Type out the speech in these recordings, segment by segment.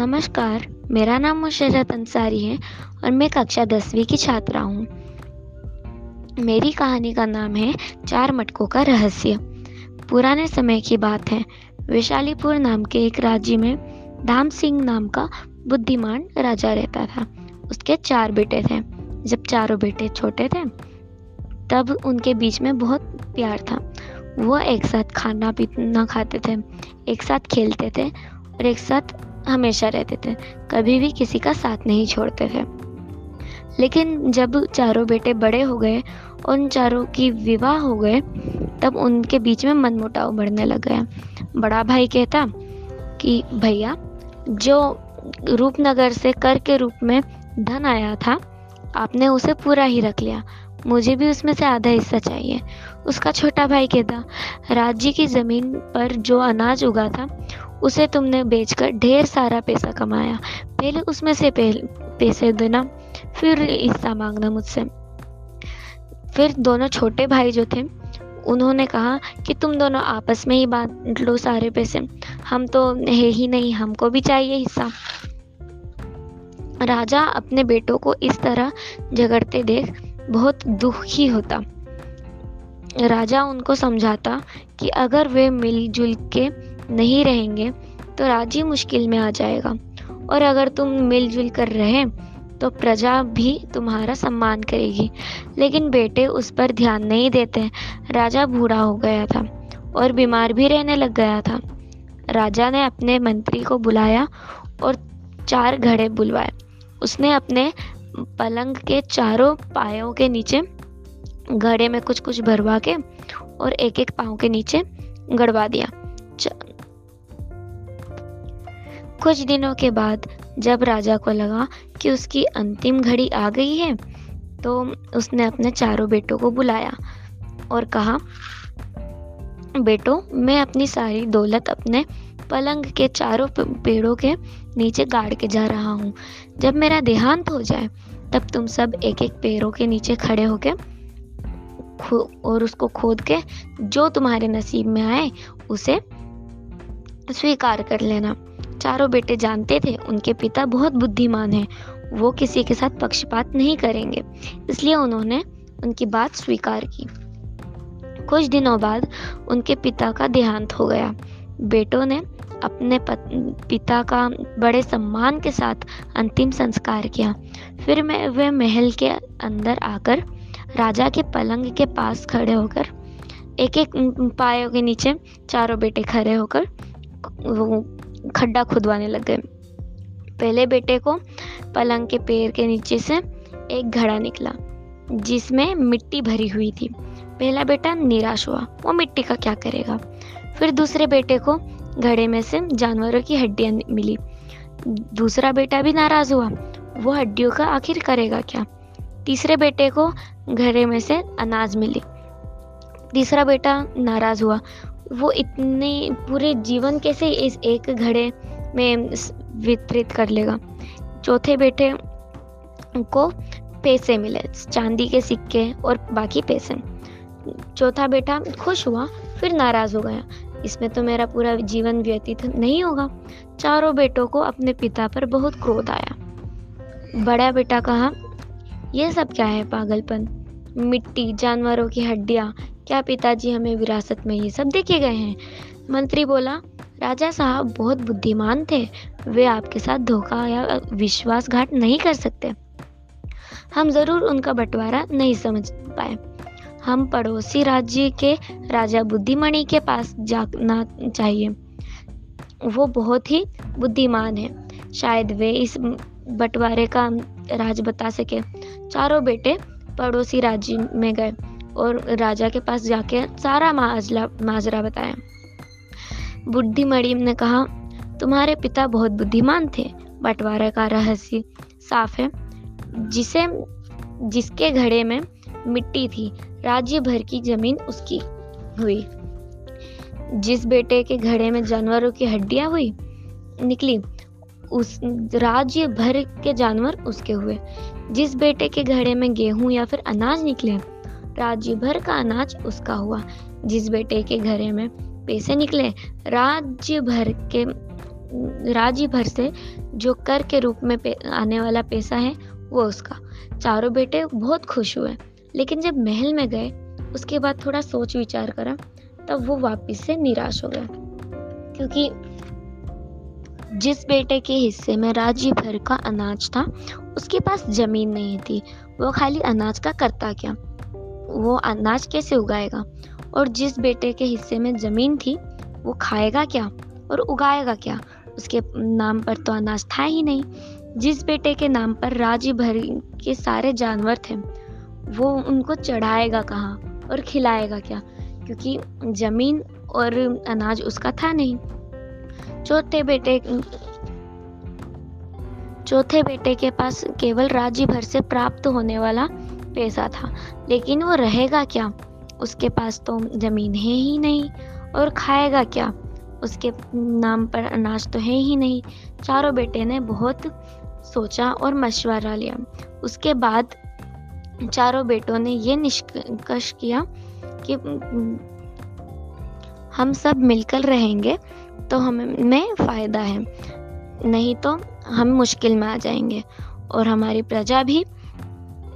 नमस्कार, मेरा नाम मुशरत अंसारी है और मैं कक्षा दसवीं की छात्रा हूँ। मेरी कहानी का नाम है चार मटकों का रहस्य। पुराने समय की बात है। वैशालीपुर नाम के एक राज्य में धाम सिंह नाम का बुद्धिमान राजा रहता था। उसके चार बेटे थे। जब चारों बेटे छोटे थे, तब उनके बीच में बहुत प्यार था। वो एक साथ खाना पीना खाते थे, एक साथ खेलते थे और एक साथ हमेशा रहते थे, कभी भी किसी का साथ नहीं छोड़ते थे। लेकिन जब चारों बेटे बड़े हो गए, उन चारों की विवाह हो गए, तब उनके बीच में मनमुटाव बढ़ने लग गया। बड़ा भाई कहता कि, भैया, जो रूपनगर से कर के रूप में धन आया था, आपने उसे पूरा ही रख लिया। मुझे भी उसमें से आधा हिस्सा चाहिए। उसका छोटा भाई कहता, राज्य की ज़मीन पर जो अनाज उगा था उसे तुमने बेचकर ढेर सारा पैसा कमाया। पहले उसमें से पैसे देना, फिर हिस्सा मांगना मुझसे। फिर दोनों छोटे भाई जो थे, उन्होंने कहा कि तुम दोनों आपस में ही बांट लो सारे पैसे। हम तो है ही नहीं, हमको भी चाहिए हिस्सा। राजा अपने बेटों को इस तरह झगड़ते देख बहुत दुखी होता। राजा उनको समझाता कि अगर वे मिलजुल के नहीं रहेंगे तो राज्य मुश्किल में आ जाएगा। और अगर तुम मिलजुल कर रहे तो प्रजा भी तुम्हारा सम्मान करेगी। लेकिन बेटे उस पर ध्यान नहीं देते। राजा बूढ़ा हो गया था और बीमार भी रहने लग गया था। राजा ने अपने मंत्री को बुलाया और चार घड़े बुलवाए। उसने अपने पलंग के चारों पायों के नीचे घड़े में कुछ कुछ भरवा के और एक एक पाँव के नीचे गड़वा दिया। कुछ दिनों के बाद जब राजा को लगा कि उसकी अंतिम घड़ी आ गई है तो उसने अपने चारों बेटों को बुलाया और कहा, बेटो, मैं अपनी सारी दौलत अपने पलंग के चारों पेड़ों के नीचे गाड़ के जा रहा हूँ। जब मेरा देहांत हो जाए, तब तुम सब एक एक पेड़ों के नीचे खड़े होके और उसको खोद के जो तुम्हारे नसीब में आए, उसे स्वीकार कर लेना। चारों बेटे जानते थे, उनके पिता बहुत बुद्धिमान हैं। वो किसी के साथ पक्षपात नहीं करेंगे, इसलिए उन्होंने उनकी बात स्वीकार की। कुछ दिनों बाद उनके पिता का देहांत हो गया। बेटों ने अपने पिता का बड़े सम्मान के साथ अंतिम संस्कार किया। फिर मैं, वे महल के अंदर आकर राजा के पलंग के पास खड़े होकर एक एक पायों के नीचे चारों बेटे खड़े होकर खड्डा खुदवाने लग गए। पहले बेटे को पलंग के पैर के नीचे से एक घड़ा निकला, जिसमें मिट्टी भरी हुई थी। पहला बेटा निराश हुआ, वो मिट्टी का क्या करेगा? फिर दूसरे बेटे को घड़े में से जानवरों की हड्डियाँ मिली। दूसरा बेटा भी नाराज़ हुआ, वो हड्डियों का आखिर करेगा क्या? तीसरे बेटे को घड़े में से अनाज मिली। तीसरा बेटा नाराज़ हुआ वो इतने पूरे जीवन कैसे इस एक घड़े में वितरित कर लेगा। चौथे बेटे को पैसे मिले, चांदी के सिक्के और बाकी पैसे। चौथा बेटा खुश हुआ, फिर नाराज़ हो गया। इसमें तो मेरा पूरा जीवन व्यतीत नहीं होगा। चारों बेटों को अपने पिता पर बहुत क्रोध आया। बड़ा बेटा कहा यह सब क्या है पागलपन? मिट्टी, जानवरों की हड्डियाँ क्या पिताजी हमें विरासत में ये सब देखे गए हैं? मंत्री बोला, राजा साहब बहुत बुद्धिमान थे। वे आपके साथ धोखा या विश्वासघात नहीं कर सकते। हम ज़रूर उनका बंटवारा नहीं समझ पाए। हम पड़ोसी राज्य के राजा बुद्धिमणि के पास जाना चाहिए। वो बहुत ही बुद्धिमान है। शायद वे इस बंटवारे का राज बता सके। चारों बेटे पड़ोसी राज्य में गए। और राजा के पास जाके सारा माजला, माजरा बताया। बुद्धि मणिम ने कहा, तुम्हारे पिता बहुत बुद्धिमान थे, बंटवारे का रहस्य साफ़ है। जिसे, जिसके घड़े में मिट्टी थी, राज्य भर की ज़मीन उसकी हुई। जिस बेटे के घड़े में जानवरों की हड्डियाँ हुई, निकली, उस राज्य भर के जानवर उसके हुए। जिस बेटे के घड़े में गेहूँ या फिर अनाज निकले राज्य भर का अनाज उसका हुआ। जिस बेटे के घरे में पैसे निकले, राज्य भर के, राज्य भर से जो कर के रूप में आने वाला पैसा है, वो उसका। चारों बेटे बहुत खुश हुए। लेकिन जब महल में गए, उसके बाद थोड़ा सोच विचार करा, तब वो वापस से निराश हो गए क्योंकि जिस बेटे के हिस्से में राज्य भर का अनाज था, उसके पास ज़मीन नहीं थी। वो खाली अनाज का करता क्या? वो अनाज कैसे उगाएगा? और जिस बेटे के हिस्से में ज़मीन थी, वो खाएगा क्या? और उगाएगा क्या? उसके नाम पर तो अनाज था ही नहीं। जिस बेटे के नाम पर राज्य भर के सारे जानवर थे, वो उनको चढ़ाएगा कहाँ और खिलाएगा क्या? क्योंकि ज़मीन और अनाज उसका था नहीं। चौथे बेटे चौथे बेटे के पास केवल राज्य भर से प्राप्त होने वाला पैसा था, लेकिन वो रहेगा क्या? उसके पास तो ज़मीन है ही नहीं, और खाएगा क्या? उसके नाम पर अनाज तो है ही नहीं। चारों बेटे ने बहुत सोचा और मशवरा लिया। उसके बाद चारों बेटों ने ये निष्कर्ष किया कि, हम सब मिलकर रहेंगे तो हमें फ़ायदा है, नहीं तो हम मुश्किल में आ जाएँगे, और हमारी प्रजा भी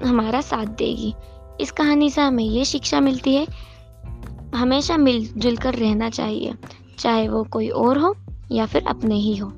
हमारा साथ देगी। इस कहानी से हमें ये शिक्षा मिलती है, हमेशा मिलजुल कर रहना चाहिए, चाहे वो कोई और हो या फिर अपने ही हो।